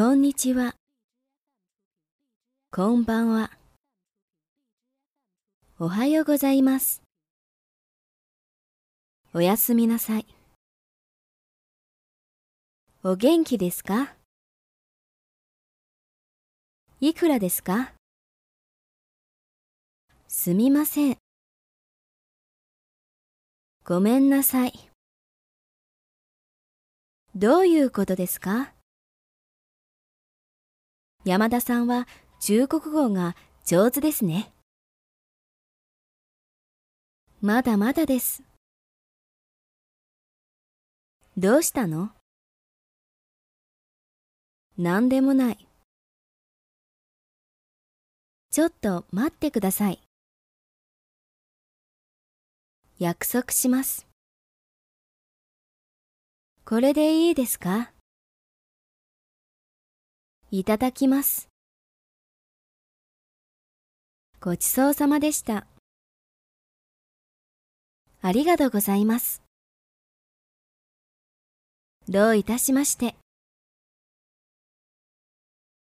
こんにちは。こんばんは。おはようございます。おやすみなさい。お元気ですか？いくらですか？すみません。ごめんなさい。どういうことですか？山田さんは中国語が上手ですね。まだまだです。どうしたの？なんでもない。ちょっと待ってください。約束します。これでいいですか？いただきます。ごちそうさまでした。ありがとうございます。どういたしまして。